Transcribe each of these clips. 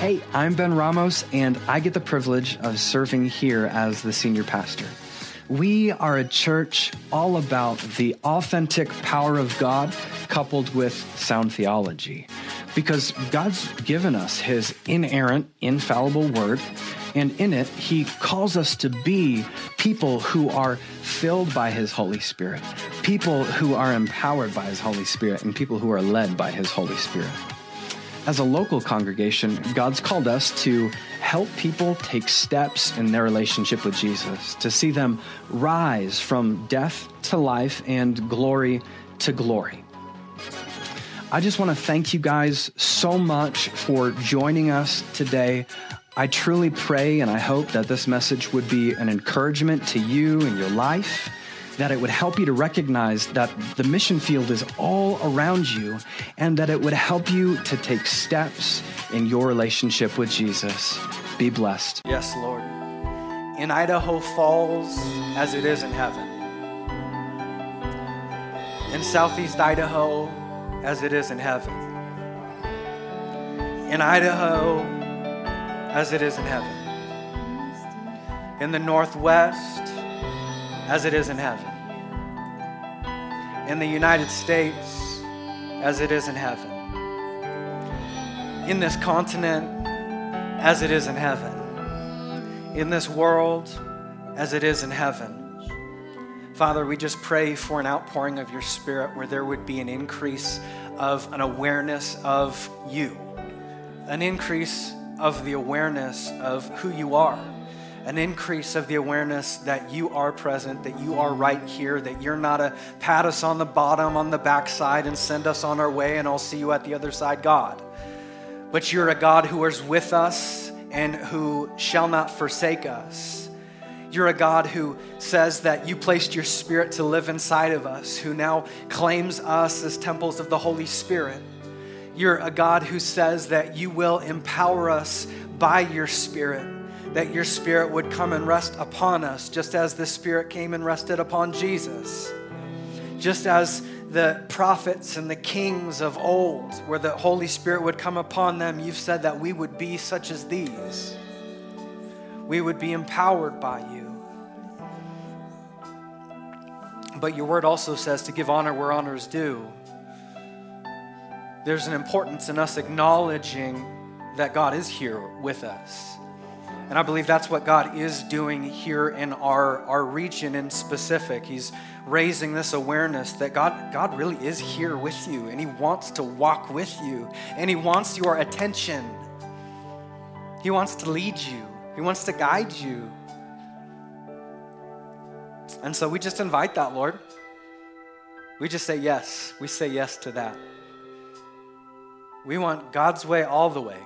Hey, I'm Ben Ramos, and I get the privilege of serving here as the senior pastor. We are a church all about the authentic power of God coupled with sound theology. Because God's given us his inerrant, infallible word, and in it, he calls us to be people who are filled by his Holy Spirit, people who are empowered by his Holy Spirit, and people who are led by his Holy Spirit. As a local congregation, God's called us to help people take steps in their relationship with Jesus, to see them rise from death to life and glory to glory. I just want to thank you guys so much for joining us today. I truly pray and I hope that this message would be an encouragement to you in your life that it would help you to recognize that the mission field is all around you and that it would help you to take steps in your relationship with Jesus. Be blessed. Yes, Lord. In Idaho Falls, as it is in heaven. In Southeast Idaho, as it is in heaven. In Idaho, as it is in heaven. In the Northwest, as it is in heaven. In the United States, as it is in heaven. In this continent, as it is in heaven. In this world, as it is in heaven. Father, we just pray for an outpouring of your Spirit where there would be an increase of an awareness of you, an increase of the awareness of who you are an increase of the awareness that you are present, that you are right here, that you're not a pat us on the bottom, on the backside, and send us on our way, and I'll see you at the other side, God. But you're a God who is with us and who shall not forsake us. You're a God who says that you placed your spirit to live inside of us, who now claims us as temples of the Holy Spirit. You're a God who says that you will empower us by your spirit that your spirit would come and rest upon us, just as the spirit came and rested upon Jesus. Just as the prophets and the kings of old, where the Holy Spirit would come upon them, you've said that we would be such as these. We would be empowered by you. But your word also says to give honor where honor is due. There's an importance in us acknowledging that God is here with us and I believe that's what God is doing here in our, our region in specific. He's raising this awareness that God, God really is here with you and He wants to walk with you and He wants your attention. He wants to lead you, He wants to guide you. And so we just invite that, Lord. We just say yes. We say yes to that. We want God's way all the way.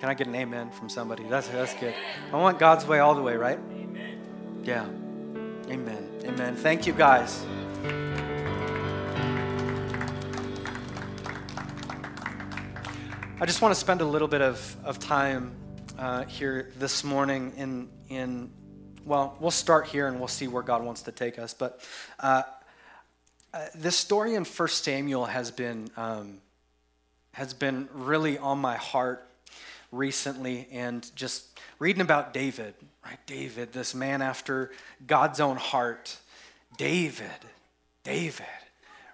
Can I get an amen from somebody? That's, that's good. I want God's way all the way, right? Amen. Yeah. Amen. Amen. Thank you, guys. I just want to spend a little bit of, of time uh, here this morning in, in, well, we'll start here and we'll see where God wants to take us. But uh, uh, this story in 1 Samuel has been, um, has been really on my heart recently and just reading about David, right? David, this man after God's own heart. David, David,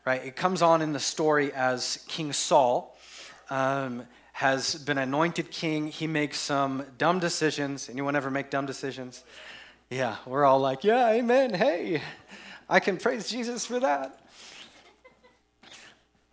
right? It comes on in the story as King Saul um, has been anointed king. He makes some dumb decisions. Anyone ever make dumb decisions? Yeah, we're all like, yeah, amen. Hey, I can praise Jesus for that.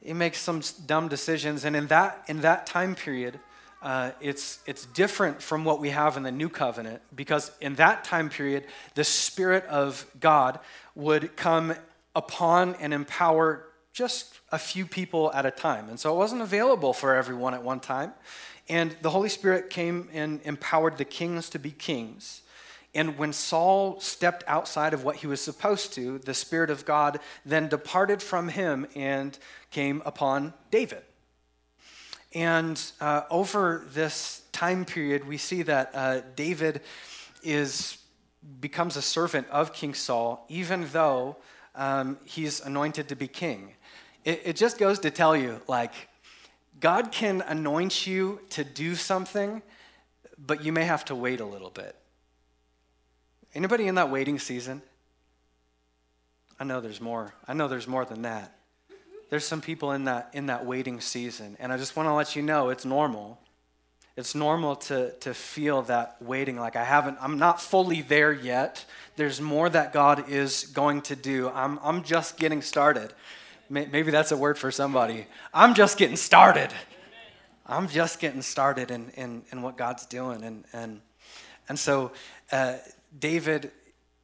He makes some dumb decisions, and in that in that time period, uh, it's, it's different from what we have in the new covenant because in that time period, the Spirit of God would come upon and empower just a few people at a time. And so it wasn't available for everyone at one time. And the Holy Spirit came and empowered the kings to be kings. And when Saul stepped outside of what he was supposed to, the Spirit of God then departed from him and came upon David. And uh, over this time period, we see that uh, David is becomes a servant of King Saul, even though um, he's anointed to be king. It, it just goes to tell you, like, God can anoint you to do something, but you may have to wait a little bit. Anybody in that waiting season? I know there's more. I know there's more than that. There's some people in that in that waiting season, and I just want to let you know it's normal. It's normal to, to feel that waiting, like I haven't, I'm not fully there yet. There's more that God is going to do. I'm, I'm just getting started. Maybe that's a word for somebody. I'm just getting started. I'm just getting started in, in, in what God's doing. And, and, and so uh, David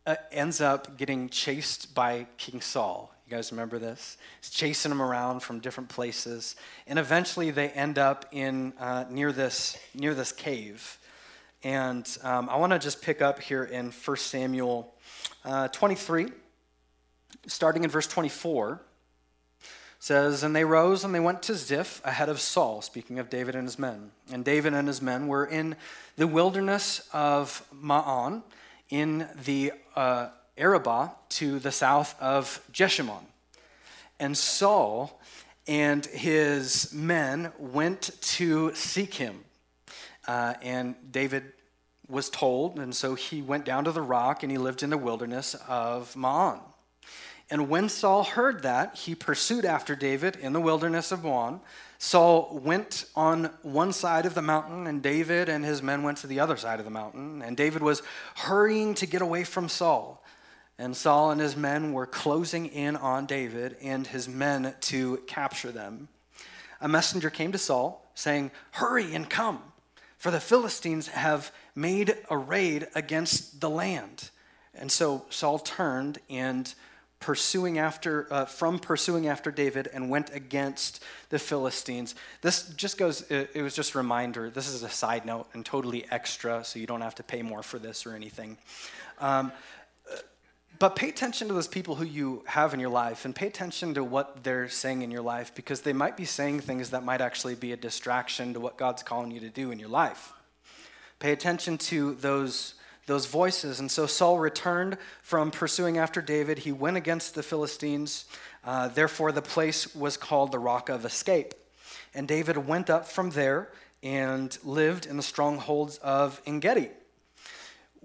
uh, ends up getting chased by King Saul. You guys remember this? He's chasing them around from different places, and eventually they end up in uh, near this near this cave. And um, I want to just pick up here in 1 Samuel uh, 23, starting in verse 24. Says, and they rose and they went to Ziph ahead of Saul, speaking of David and his men. And David and his men were in the wilderness of Maon, in the uh, Arabah to the south of Jeshimon. And Saul and his men went to seek him. Uh, and David was told, and so he went down to the rock and he lived in the wilderness of Maon. And when Saul heard that, he pursued after David in the wilderness of Maon. Saul went on one side of the mountain, and David and his men went to the other side of the mountain. And David was hurrying to get away from Saul. And Saul and his men were closing in on David and his men to capture them. A messenger came to Saul, saying, Hurry and come, for the Philistines have made a raid against the land. And so Saul turned and pursuing after uh, from pursuing after David and went against the Philistines. This just goes it, was just a reminder. This is a side note and totally extra so you don't have to pay more for this or anything. Um, but pay attention to those people who you have in your life and pay attention to what they're saying in your life because they might be saying things that might actually be a distraction to what God's calling you to do in your life. Pay attention to those, those voices. And so Saul returned from pursuing after David. He went against the Philistines. Uh, therefore, the place was called the Rock of Escape. And David went up from there and lived in the strongholds of Engedi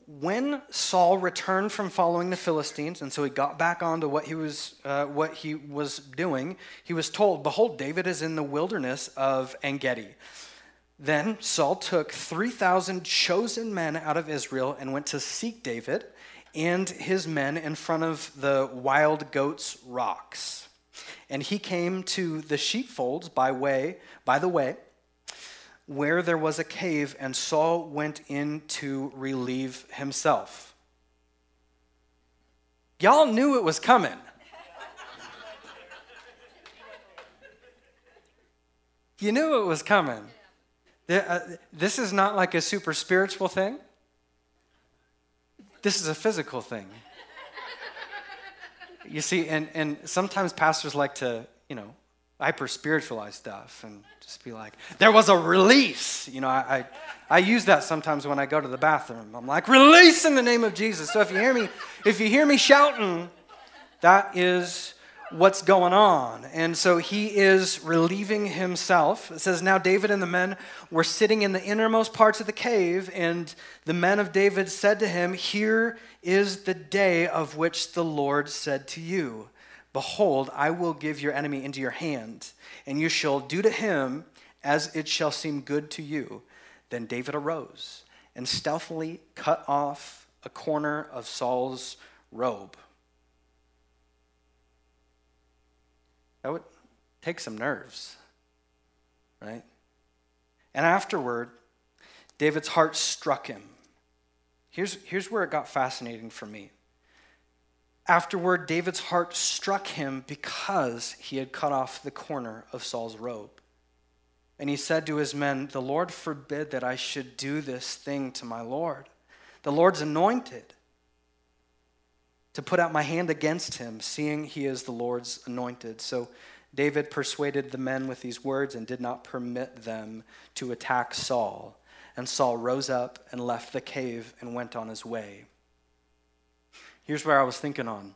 when Saul returned from following the Philistines, and so he got back onto what he was uh, what he was doing, he was told, "Behold, David is in the wilderness of Engedi." Then Saul took three thousand chosen men out of Israel and went to seek David and his men in front of the wild goats' rocks. And he came to the sheepfolds by way by the way where there was a cave, and Saul went in to relieve himself. Y'all knew it was coming. you knew it was coming. Uh, this is not like a super spiritual thing. This is a physical thing. You see, and, and sometimes pastors like to, you know, hyper spiritualize stuff and just be like, there was a release. You know, I, I, I, use that sometimes when I go to the bathroom. I'm like, release in the name of Jesus. So if you hear me, if you hear me shouting, that is what's going on. And so he is relieving himself. It says, Now David and the men were sitting in the innermost parts of the cave, and the men of David said to him, Here is the day of which the Lord said to you. Behold, I will give your enemy into your hand, and you shall do to him as it shall seem good to you. Then David arose and stealthily cut off a corner of Saul's robe. That would take some nerves, right? And afterward, David's heart struck him. Here's, here's where it got fascinating for me. Afterward, David's heart struck him because he had cut off the corner of Saul's robe. And he said to his men, The Lord forbid that I should do this thing to my Lord. The Lord's anointed to put out my hand against him, seeing he is the Lord's anointed. So David persuaded the men with these words and did not permit them to attack Saul. And Saul rose up and left the cave and went on his way. Here's where I was thinking on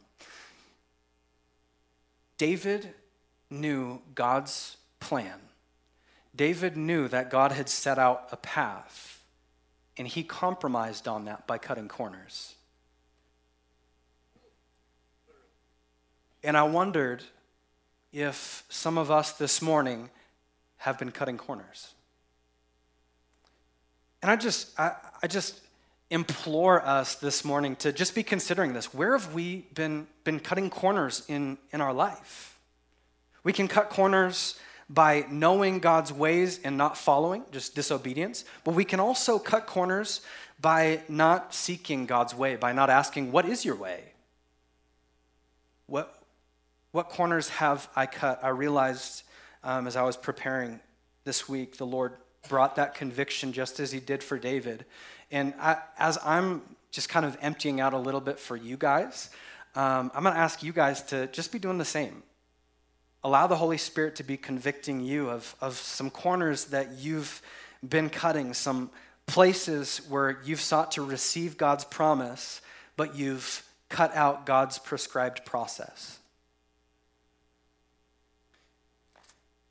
David knew God's plan. David knew that God had set out a path, and he compromised on that by cutting corners. And I wondered if some of us this morning have been cutting corners. And I just, I, I just implore us this morning to just be considering this. Where have we been, been cutting corners in, in our life? We can cut corners by knowing God's ways and not following, just disobedience. But we can also cut corners by not seeking God's way, by not asking, What is your way? What, what corners have I cut? I realized um, as I was preparing this week, the Lord brought that conviction just as He did for David. And I, as I'm just kind of emptying out a little bit for you guys, um, I'm going to ask you guys to just be doing the same. Allow the Holy Spirit to be convicting you of, of some corners that you've been cutting, some places where you've sought to receive God's promise, but you've cut out God's prescribed process.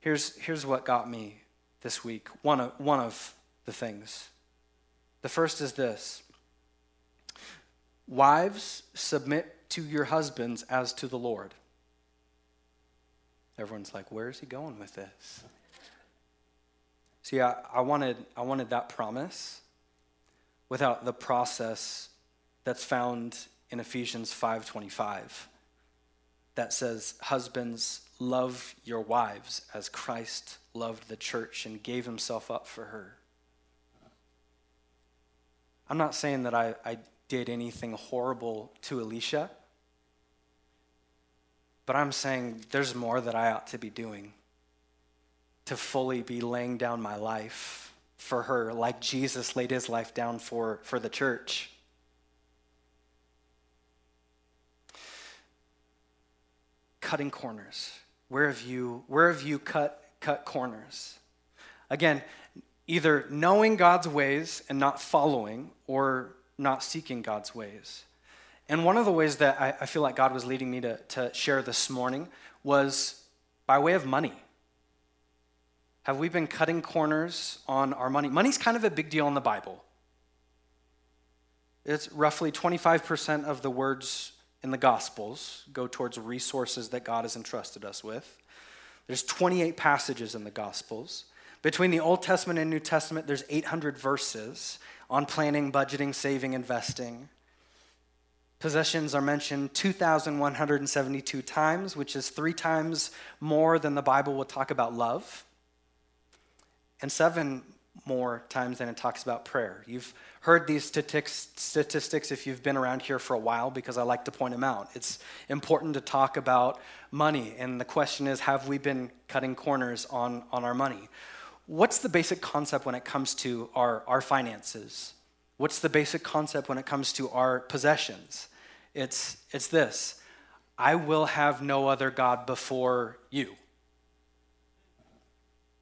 Here's, here's what got me this week one of, one of the things. The first is this Wives, submit to your husbands as to the Lord. Everyone's like, where is he going with this? See, I, I, wanted, I wanted that promise without the process that's found in Ephesians 5:25 that says husbands love your wives as Christ loved the church and gave himself up for her. I'm not saying that I, I did anything horrible to Alicia. But I'm saying there's more that I ought to be doing to fully be laying down my life for her, like Jesus laid his life down for, for the church. Cutting corners. Where have you, where have you cut, cut corners? Again, either knowing God's ways and not following, or not seeking God's ways. And one of the ways that I, I feel like God was leading me to, to share this morning was by way of money. Have we been cutting corners on our money? Money's kind of a big deal in the Bible. It's roughly 25% of the words in the Gospels go towards resources that God has entrusted us with. There's 28 passages in the Gospels. Between the Old Testament and New Testament, there's 800 verses on planning, budgeting, saving, investing. Possessions are mentioned 2,172 times, which is three times more than the Bible will talk about love, and seven more times than it talks about prayer. You've heard these statistics if you've been around here for a while because I like to point them out. It's important to talk about money, and the question is have we been cutting corners on, on our money? What's the basic concept when it comes to our, our finances? What's the basic concept when it comes to our possessions? It's, it's this I will have no other God before you.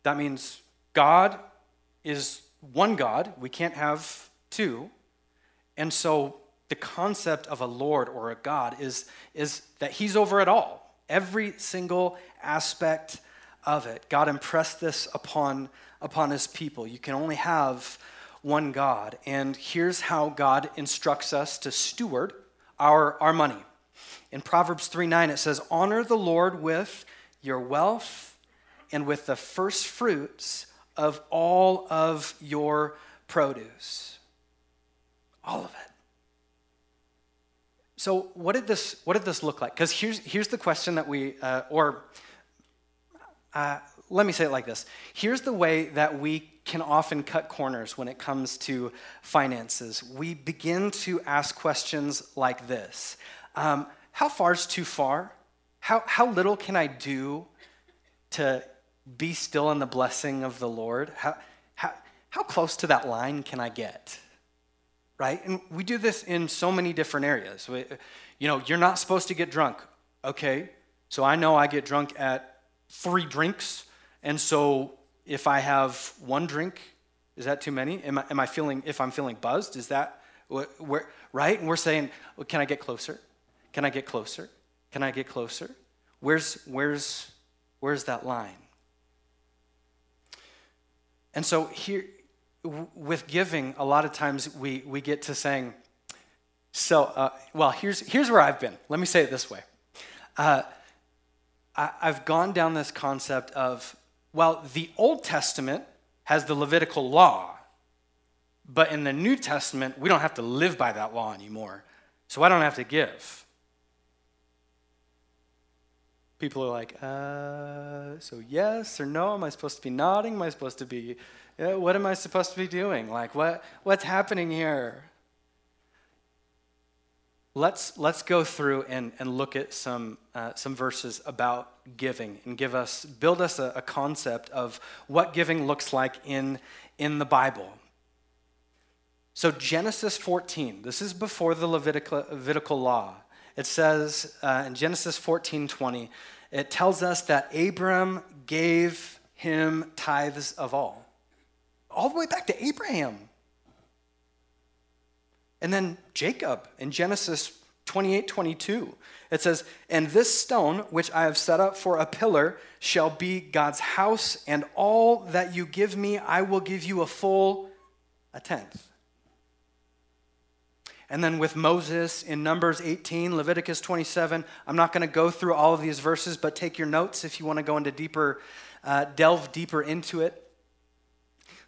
That means God is one God, we can't have two. And so the concept of a Lord or a God is, is that He's over it all, every single aspect of it. God impressed this upon, upon His people. You can only have one God. And here's how God instructs us to steward our, our money. In Proverbs 3 9, it says, Honor the Lord with your wealth and with the first fruits of all of your produce. All of it. So, what did this, what did this look like? Because here's, here's the question that we, uh, or uh, let me say it like this here's the way that we can often cut corners when it comes to finances. We begin to ask questions like this um, How far is too far? How, how little can I do to be still in the blessing of the Lord? How, how, how close to that line can I get? Right? And we do this in so many different areas. We, you know, you're not supposed to get drunk. Okay, so I know I get drunk at three drinks, and so if I have one drink, is that too many? Am I, am I feeling, if I'm feeling buzzed, is that, where, right? And we're saying, well, can I get closer? Can I get closer? Can I get closer? Where's, where's, where's that line? And so here, with giving, a lot of times we, we get to saying, so, uh, well, here's, here's where I've been. Let me say it this way. Uh, I've gone down this concept of, well, the Old Testament has the Levitical law, but in the New Testament, we don't have to live by that law anymore. So I don't have to give. People are like, uh, so yes or no? Am I supposed to be nodding? Am I supposed to be, uh, what am I supposed to be doing? Like, what, what's happening here? Let's, let's go through and, and look at some, uh, some verses about giving and give us, build us a, a concept of what giving looks like in, in the Bible. So, Genesis 14, this is before the Levitical, Levitical law. It says uh, in Genesis 14 20, it tells us that Abram gave him tithes of all, all the way back to Abraham. And then Jacob in Genesis 28 22, it says, And this stone, which I have set up for a pillar, shall be God's house, and all that you give me, I will give you a full, a tenth. And then with Moses in Numbers 18, Leviticus 27, I'm not going to go through all of these verses, but take your notes if you want to go into deeper, uh, delve deeper into it.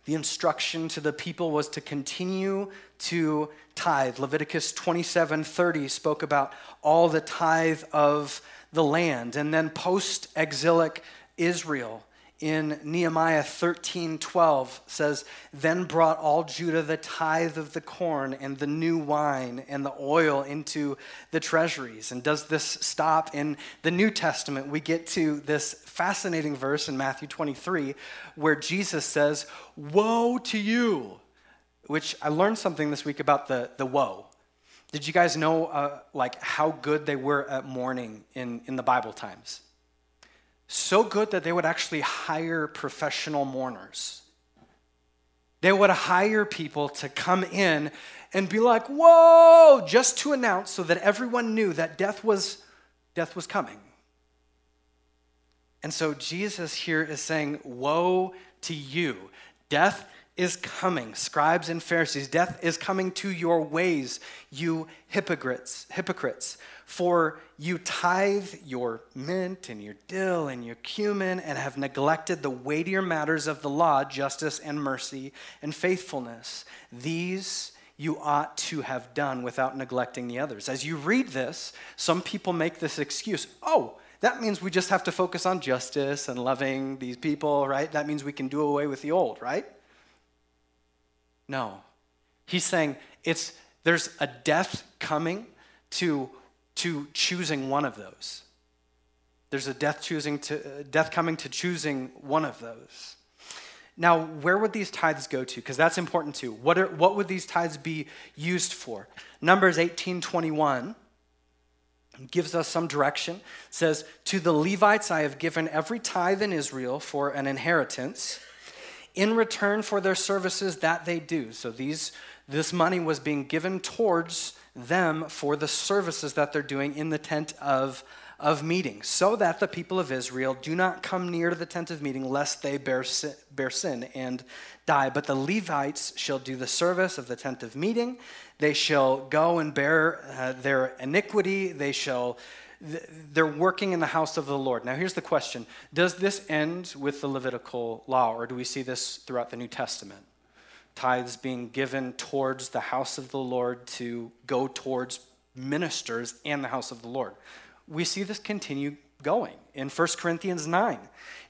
The instruction to the people was to continue to tithe. Leviticus 27 30 spoke about all the tithe of the land. And then post exilic Israel in Nehemiah 13 12 says, Then brought all Judah the tithe of the corn and the new wine and the oil into the treasuries. And does this stop in the New Testament? We get to this fascinating verse in Matthew 23 where Jesus says, Woe to you! Which I learned something this week about the, the woe. Did you guys know uh, like how good they were at mourning in, in the Bible times? so good that they would actually hire professional mourners. They would hire people to come in and be like, "Whoa!" just to announce so that everyone knew that death was death was coming. And so Jesus here is saying, "Woe to you. Death is coming. Scribes and Pharisees, death is coming to your ways, you hypocrites, hypocrites. For you tithe your mint and your dill and your cumin and have neglected the weightier matters of the law, justice and mercy and faithfulness. These you ought to have done without neglecting the others. As you read this, some people make this excuse oh, that means we just have to focus on justice and loving these people, right? That means we can do away with the old, right? No. He's saying it's there's a death coming to to choosing one of those. There's a death choosing to death coming to choosing one of those. Now, where would these tithes go to? Because that's important too. What, are, what would these tithes be used for? Numbers 18 21 gives us some direction. It says, To the Levites I have given every tithe in Israel for an inheritance in return for their services that they do. So these, this money was being given towards them for the services that they're doing in the tent of, of meeting, so that the people of Israel do not come near to the tent of meeting, lest they bear sin, bear sin and die. But the Levites shall do the service of the tent of meeting. They shall go and bear uh, their iniquity. They shall they're working in the house of the Lord. Now, here's the question Does this end with the Levitical law, or do we see this throughout the New Testament? tithes being given towards the house of the Lord to go towards ministers and the house of the Lord. We see this continue going in 1 Corinthians 9.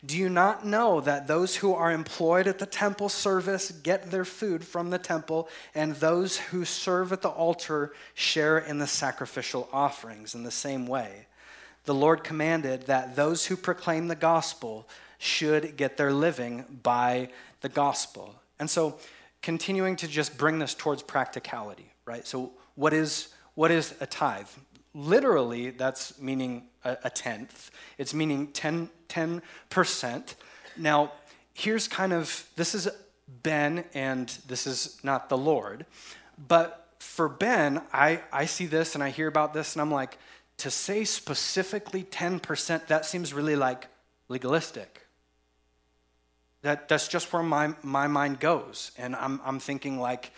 Do you not know that those who are employed at the temple service get their food from the temple, and those who serve at the altar share in the sacrificial offerings in the same way? The Lord commanded that those who proclaim the gospel should get their living by the gospel. And so continuing to just bring this towards practicality, right? So, what is, what is a tithe? Literally, that's meaning a, a tenth. It's meaning 10, 10%. Now, here's kind of this is Ben, and this is not the Lord. But for Ben, I, I see this and I hear about this, and I'm like, to say specifically 10%, that seems really like legalistic. That, that's just where my, my mind goes. And I'm, I'm thinking like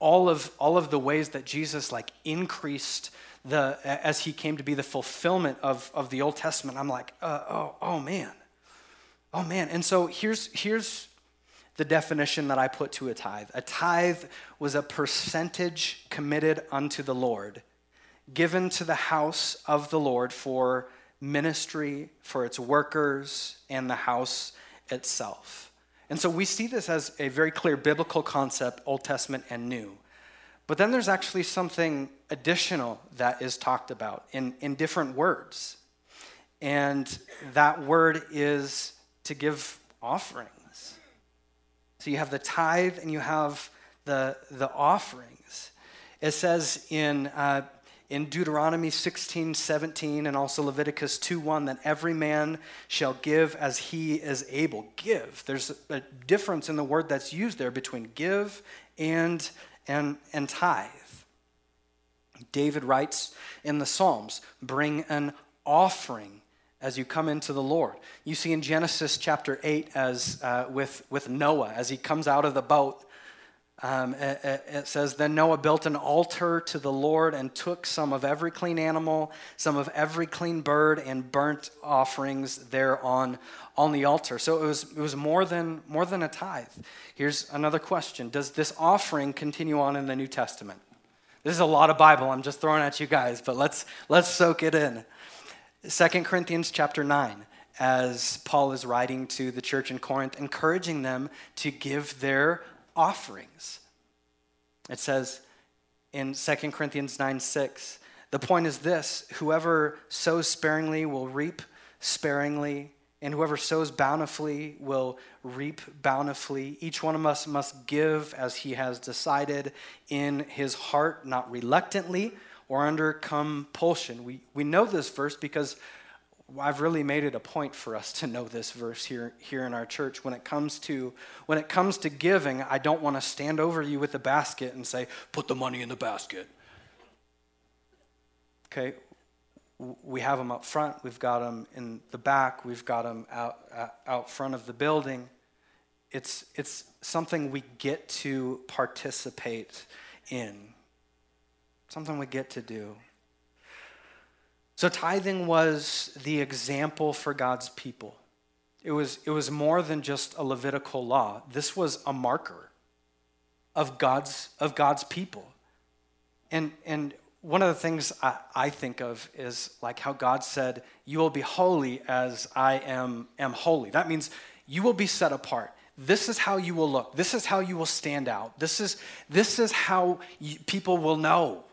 all of, all of the ways that Jesus like increased the, as he came to be the fulfillment of, of the Old Testament. I'm like, uh, oh, oh man. Oh man. And so here's, here's the definition that I put to a tithe. A tithe was a percentage committed unto the Lord, given to the house of the Lord for ministry, for its workers, and the house itself. And so we see this as a very clear biblical concept, Old Testament and New. But then there's actually something additional that is talked about in, in different words. And that word is to give offerings. So you have the tithe and you have the, the offerings. It says in uh, in Deuteronomy 16, 17, and also Leviticus 2, 1, that every man shall give as he is able. Give. There's a difference in the word that's used there between give and, and, and tithe. David writes in the Psalms, bring an offering as you come into the Lord. You see in Genesis chapter 8 as uh, with, with Noah, as he comes out of the boat, um, it, it, says, Then Noah built an altar to the Lord and took some of every clean animal, some of every clean bird, and burnt offerings there on, on the altar. So it was, it was more, than, more than a tithe. Here's another question Does this offering continue on in the New Testament? This is a lot of Bible I'm just throwing at you guys, but let's, let's soak it in. 2 Corinthians chapter 9 as Paul is writing to the church in Corinth, encouraging them to give their offerings. It says in 2 Corinthians 9 6, the point is this whoever sows sparingly will reap sparingly, and whoever sows bountifully will reap bountifully. Each one of us must give as he has decided in his heart, not reluctantly or under compulsion. We, we know this verse because I've really made it a point for us to know this verse here, here in our church. When it comes to when it comes to giving, I don't want to stand over you with a basket and say, "Put the money in the basket." Okay, we have them up front. We've got them in the back. We've got them out out front of the building. It's it's something we get to participate in. Something we get to do. So, tithing was the example for God's people. It was, it was more than just a Levitical law, this was a marker of God's, of God's people. And, and one of the things I, I, think of is like how God said, You will be holy as I am, am holy. That means you will be set apart. This is how you will look. This is how you will stand out. This is, this is how you, people will know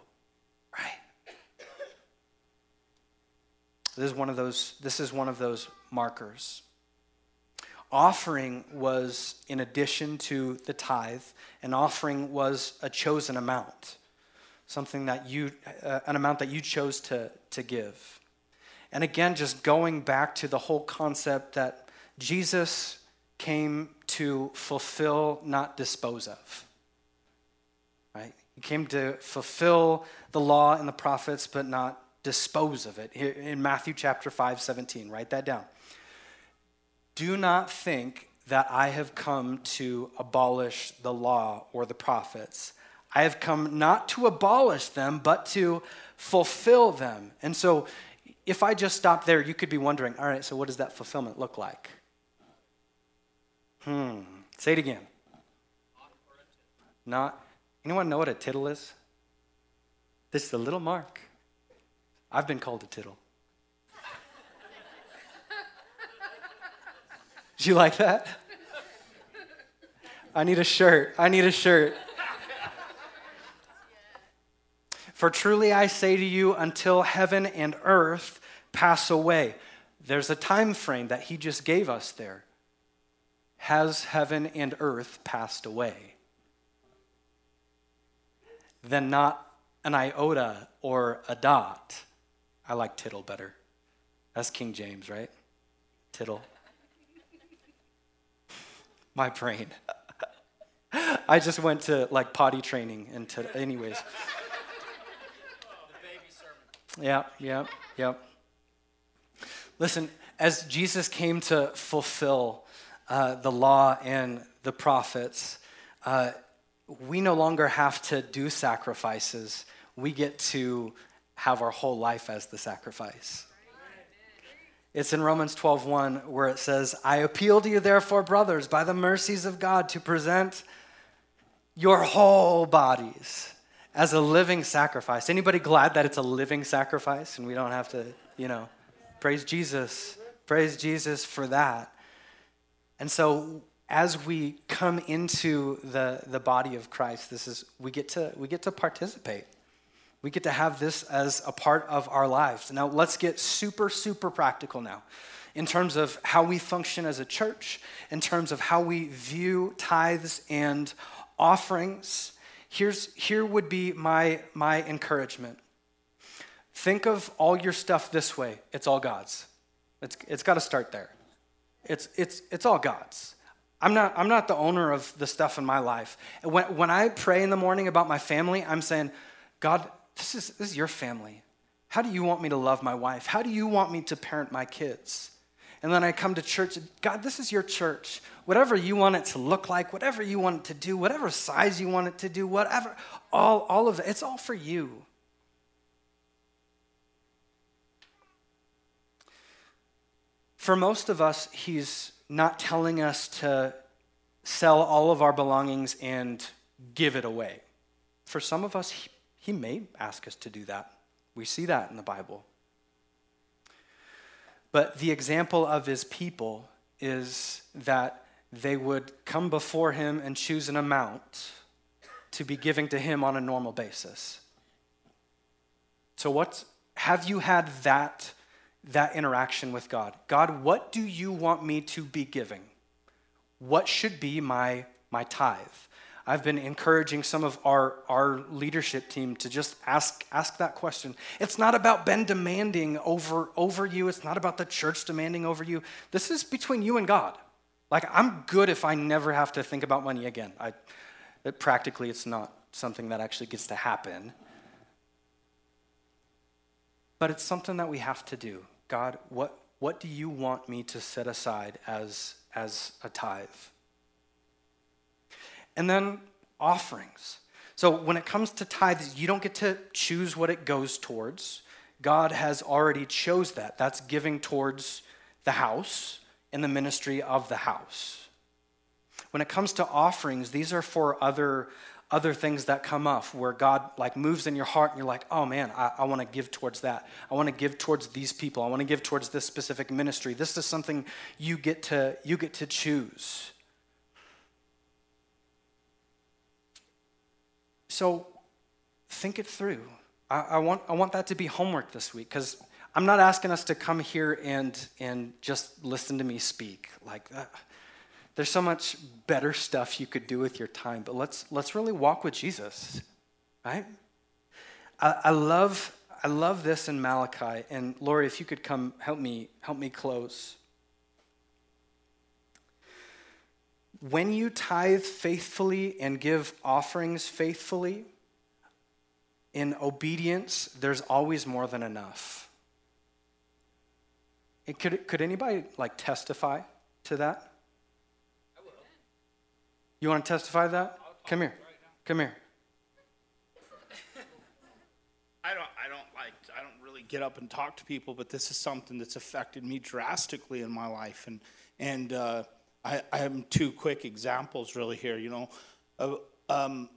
This is one of those, this is one of those markers. Offering was in addition to the tithe, an offering was a chosen amount, something that you, uh, an amount that you chose to, to give. And again, just going back to the whole concept that Jesus came to fulfill, not dispose of. Right? He came to fulfill the law and the prophets, but not dispose of it. In Matthew chapter 5, 17, write that down. Do not think that I have come to abolish the law or the prophets. I have come not to abolish them, but to fulfill them. And so, if I just stop there, you could be wondering all right, so what does that fulfillment look like? Hmm. Say it again. Not. Anyone know what a tittle is? This is a little mark. I've been called a tittle. Do you like that? I need a shirt. I need a shirt. For truly I say to you, until heaven and earth pass away. There's a time frame that he just gave us there. Has heaven and earth passed away? Then not an iota or a dot. I like tittle better. That's King James, right? Tittle. My brain. I just went to like potty training and anyways. Yeah, yeah, yeah. Listen, as Jesus came to fulfill uh, the law and the prophets, uh, we no longer have to do sacrifices. We get to have our whole life as the sacrifice. It's in Romans 12:1 where it says, "I appeal to you therefore, brothers, by the mercies of God, to present your whole bodies as a living sacrifice." Anybody glad that it's a living sacrifice and we don't have to, you know, praise Jesus. Praise Jesus for that. And so as we come into the, the body of Christ, this is we get to we get to participate. We get to have this as a part of our lives. Now, let's get super, super practical now in terms of how we function as a church, in terms of how we view tithes and offerings. Here's, here would be my, my encouragement. Think of all your stuff this way it's all God's. It's, it's got to start there. It's, it's, it's all God's. I'm not, I'm not the owner of the stuff in my life. When, when I pray in the morning about my family, I'm saying, God, this is, this is your family. How do you want me to love my wife? How do you want me to parent my kids? And then I come to church, God, this is your church. Whatever you want it to look like, whatever you want it to do, whatever size you want it to do, whatever, all, all of it, it's all for you. For most of us, he's not telling us to sell all of our belongings and give it away. For some of us, he, may ask us to do that. We see that in the Bible. But the example of his people is that they would come before him and choose an amount to be giving to him on a normal basis. So, what have you had that, that interaction with God? God, what do you want me to be giving? What should be my, my tithe? I've been encouraging some of our, our leadership team to just ask, ask that question. It's not about Ben demanding over, over you, it's not about the church demanding over you. This is between you and God. Like, I'm good if I never have to think about money again. I, it, practically, it's not something that actually gets to happen. But it's something that we have to do. God, what, what do you want me to set aside as, as a tithe? And then offerings. So when it comes to tithes, you don't get to choose what it goes towards. God has already chose that. That's giving towards the house and the ministry of the house. When it comes to offerings, these are for other other things that come up where God like moves in your heart and you're like, oh man, I, I want to give towards that. I want to give towards these people. I want to give towards this specific ministry. This is something you get to you get to choose. So think it through. I, I, want, I want that to be homework this week because I'm not asking us to come here and, and just listen to me speak. Like, uh, there's so much better stuff you could do with your time, but let's, let's really walk with Jesus, right? I, I love, I love this in Malachi. And Lori, if you could come help me, help me close. When you tithe faithfully and give offerings faithfully, in obedience, there's always more than enough. It could, could anybody like testify to that? I will. You want to testify to that? Come here. Right Come here. I don't, I don't like, I don't really get up and talk to people, but this is something that's affected me drastically in my life, and and uh, I, I have two quick examples really here. You know, uh, um,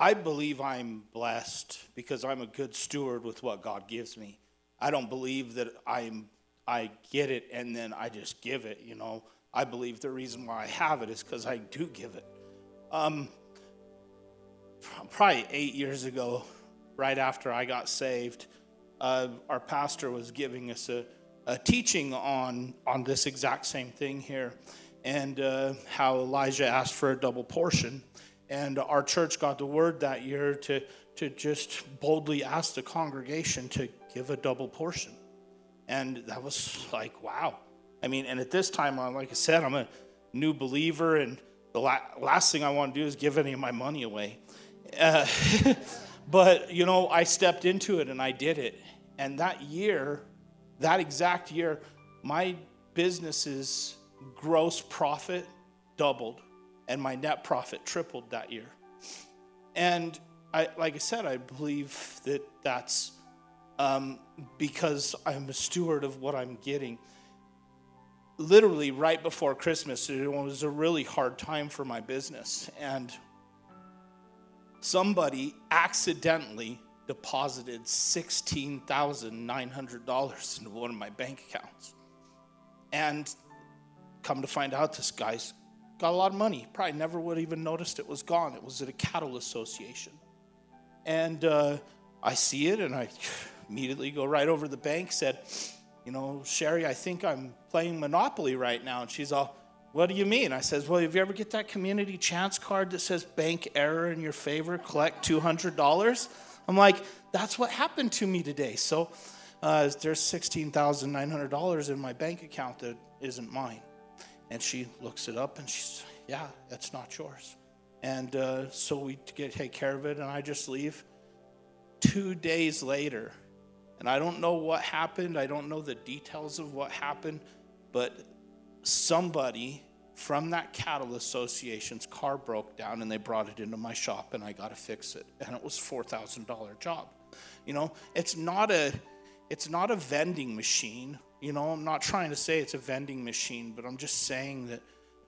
I believe I'm blessed because I'm a good steward with what God gives me. I don't believe that I'm I get it and then I just give it. You know, I believe the reason why I have it is because I do give it. Um, probably eight years ago, right after I got saved, uh, our pastor was giving us a, a teaching on on this exact same thing here and uh, how Elijah asked for a double portion. And our church got the word that year to, to just boldly ask the congregation to give a double portion. And that was like, wow. I mean, and at this time, like I said, I'm a new believer, and the la- last thing I want to do is give any of my money away. Uh, but, you know, I stepped into it and I did it. And that year, that exact year, my businesses gross profit doubled and my net profit tripled that year. And I, like I said, I believe that that's um, because I'm a steward of what I'm getting. Literally, right before Christmas, it was a really hard time for my business. And somebody accidentally deposited $16,900 into one of my bank accounts. And come to find out, this guy's got a lot of money. Probably never would have even noticed it was gone. It was at a cattle association. And uh, I see it and I immediately go right over to the bank, said, You know, Sherry, I think I'm playing Monopoly right now. And she's all, What do you mean? I says, Well, if you ever get that community chance card that says bank error in your favor, collect $200? I'm like, That's what happened to me today. So uh, there's $16,900 in my bank account that isn't mine. And she looks it up and she's, Yeah, that's not yours. And uh, so we get, take care of it, and I just leave. Two days later, and I don't know what happened, I don't know the details of what happened, but somebody from that cattle association's car broke down and they brought it into my shop and I got to fix it and it was $4,000 job. You know, it's not a it's not a vending machine. You know, I'm not trying to say it's a vending machine, but I'm just saying that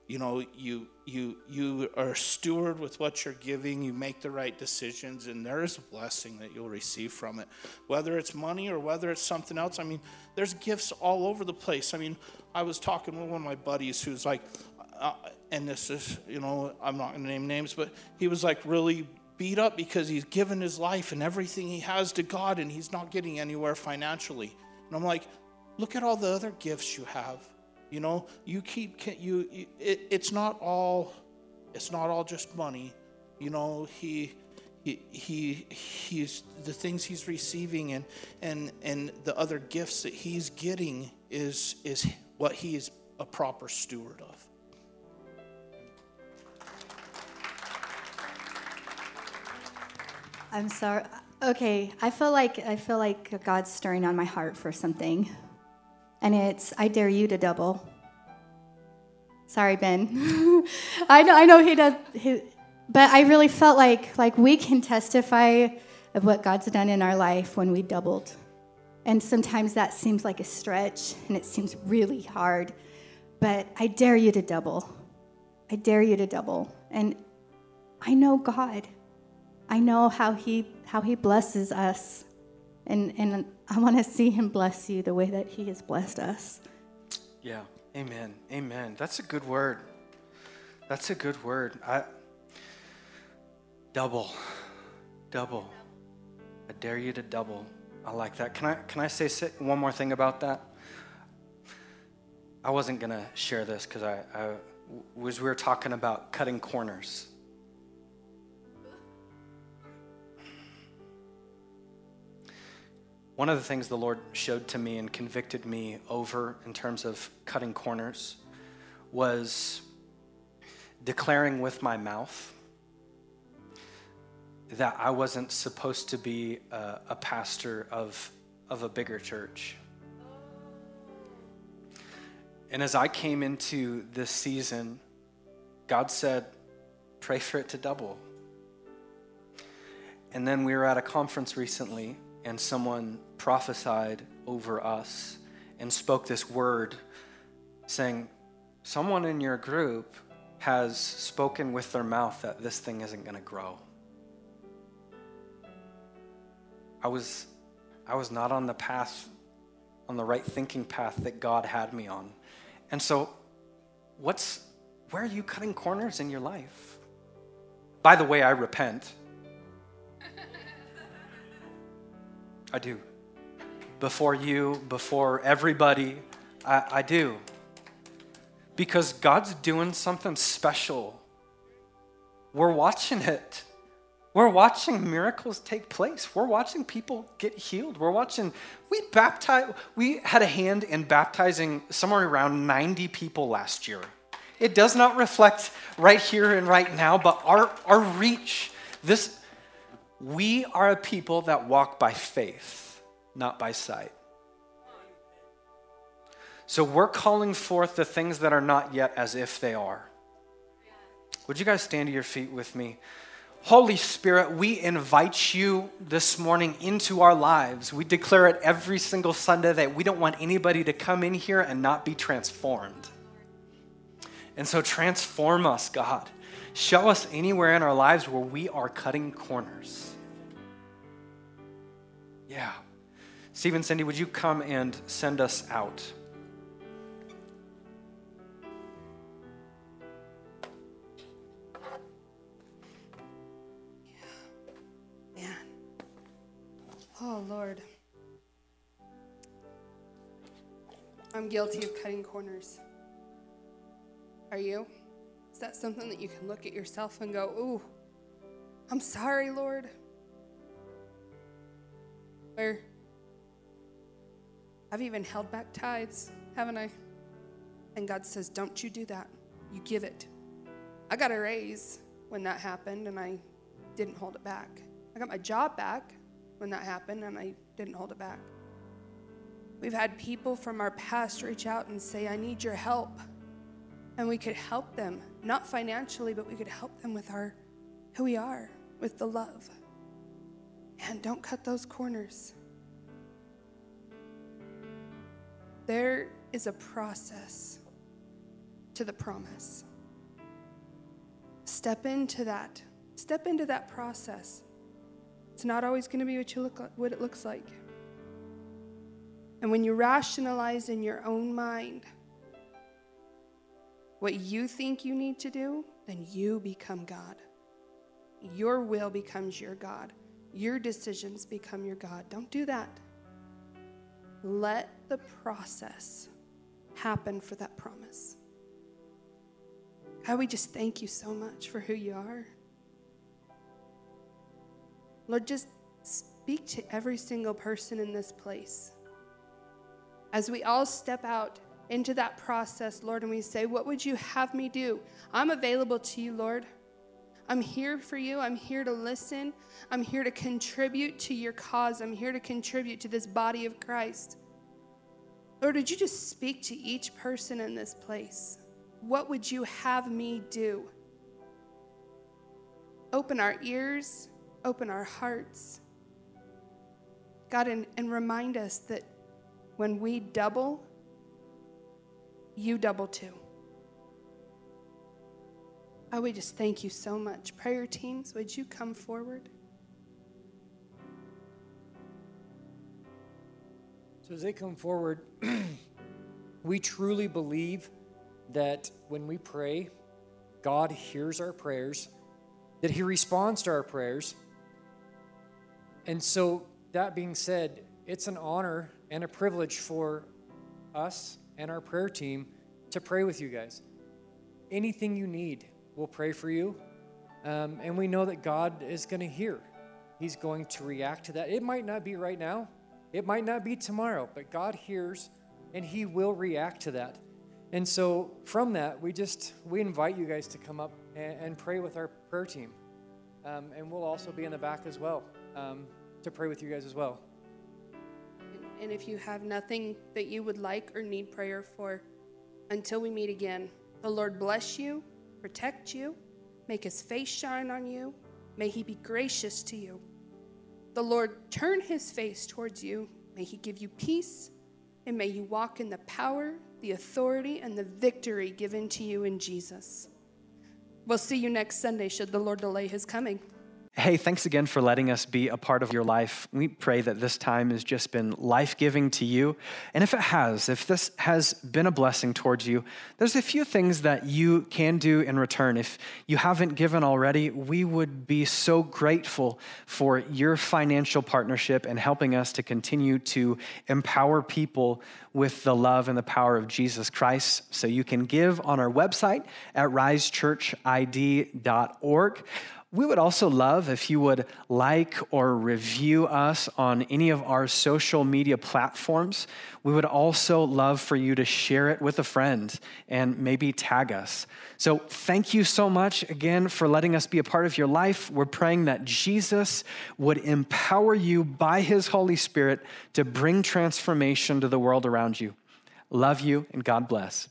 you know you you you are steward with what you're giving you make the right decisions and there is a blessing that you'll receive from it. Whether it's money or whether it's something else i mean there's gifts all over the place. I mean i was talking with one of my buddies who's like uh, and this is you know i'm not going to name names but he was like really beat up because he's given his life and everything he has to god and he's not getting anywhere financially. And i'm like look at all the other gifts you have you know, you keep you. you it, it's not all. It's not all just money. You know, he he, he he's the things he's receiving and and and the other gifts that he's getting is is what he is a proper steward of i'm sorry okay i feel like i feel like god's stirring on my heart for something and it's I dare you to double. Sorry, Ben. I know I know he does he, but I really felt like like we can testify of what God's done in our life when we doubled. And sometimes that seems like a stretch and it seems really hard. But I dare you to double. I dare you to double. And I know God. I know how he how he blesses us. And and I want to see him bless you the way that he has blessed us. Yeah. Amen. Amen. That's a good word. That's a good word. I double. Double. I dare you to double. I like that. Can I can I say one more thing about that? I wasn't gonna share this because I, I was we were talking about cutting corners One of the things the Lord showed to me and convicted me over in terms of cutting corners was declaring with my mouth that I wasn't supposed to be a, a pastor of, of a bigger church. And as I came into this season, God said, pray for it to double. And then we were at a conference recently and someone prophesied over us and spoke this word saying, Someone in your group has spoken with their mouth that this thing isn't going to grow. I was, I was not on the path, on the right thinking path that God had me on. And so, what's, where are you cutting corners in your life? By the way, I repent. I do. Before you, before everybody, I, I do. Because God's doing something special. We're watching it. We're watching miracles take place. We're watching people get healed. We're watching, we baptized, we had a hand in baptizing somewhere around 90 people last year. It does not reflect right here and right now, but our, our reach, this, we are a people that walk by faith, not by sight. So we're calling forth the things that are not yet as if they are. Would you guys stand to your feet with me? Holy Spirit, we invite you this morning into our lives. We declare it every single Sunday that we don't want anybody to come in here and not be transformed. And so transform us, God. Show us anywhere in our lives where we are cutting corners. Yeah. Stephen, Cindy, would you come and send us out? Yeah. Man. Oh, Lord. I'm guilty of cutting corners. Are you? That something that you can look at yourself and go, ooh, I'm sorry, Lord? Where I've even held back tithes, haven't I? And God says, don't you do that. You give it. I got a raise when that happened, and I didn't hold it back. I got my job back when that happened, and I didn't hold it back. We've had people from our past reach out and say, I need your help. And we could help them, not financially, but we could help them with our who we are, with the love. And don't cut those corners. There is a process to the promise. Step into that. Step into that process. It's not always going to be what you look like, what it looks like. And when you rationalize in your own mind what you think you need to do, then you become God. Your will becomes your God. Your decisions become your God. Don't do that. Let the process happen for that promise. God, we just thank you so much for who you are. Lord, just speak to every single person in this place. As we all step out into that process, Lord, and we say, What would you have me do? I'm available to you, Lord. I'm here for you. I'm here to listen. I'm here to contribute to your cause. I'm here to contribute to this body of Christ. Lord, would you just speak to each person in this place? What would you have me do? Open our ears, open our hearts. God, and, and remind us that when we double, you double too. Oh, we just thank you so much. Prayer teams, would you come forward? So, as they come forward, we truly believe that when we pray, God hears our prayers, that He responds to our prayers. And so, that being said, it's an honor and a privilege for us and our prayer team to pray with you guys. Anything you need, we'll pray for you. Um, and we know that God is going to hear. He's going to react to that. It might not be right now, it might not be tomorrow, but God hears and He will react to that. And so from that, we just we invite you guys to come up and, and pray with our prayer team, um, and we'll also be in the back as well um, to pray with you guys as well. And if you have nothing that you would like or need prayer for, until we meet again, the Lord bless you, protect you, make his face shine on you, may he be gracious to you. The Lord turn his face towards you, may he give you peace, and may you walk in the power, the authority, and the victory given to you in Jesus. We'll see you next Sunday, should the Lord delay his coming. Hey, thanks again for letting us be a part of your life. We pray that this time has just been life giving to you. And if it has, if this has been a blessing towards you, there's a few things that you can do in return. If you haven't given already, we would be so grateful for your financial partnership and helping us to continue to empower people with the love and the power of Jesus Christ. So you can give on our website at risechurchid.org. We would also love if you would like or review us on any of our social media platforms. We would also love for you to share it with a friend and maybe tag us. So, thank you so much again for letting us be a part of your life. We're praying that Jesus would empower you by his Holy Spirit to bring transformation to the world around you. Love you, and God bless.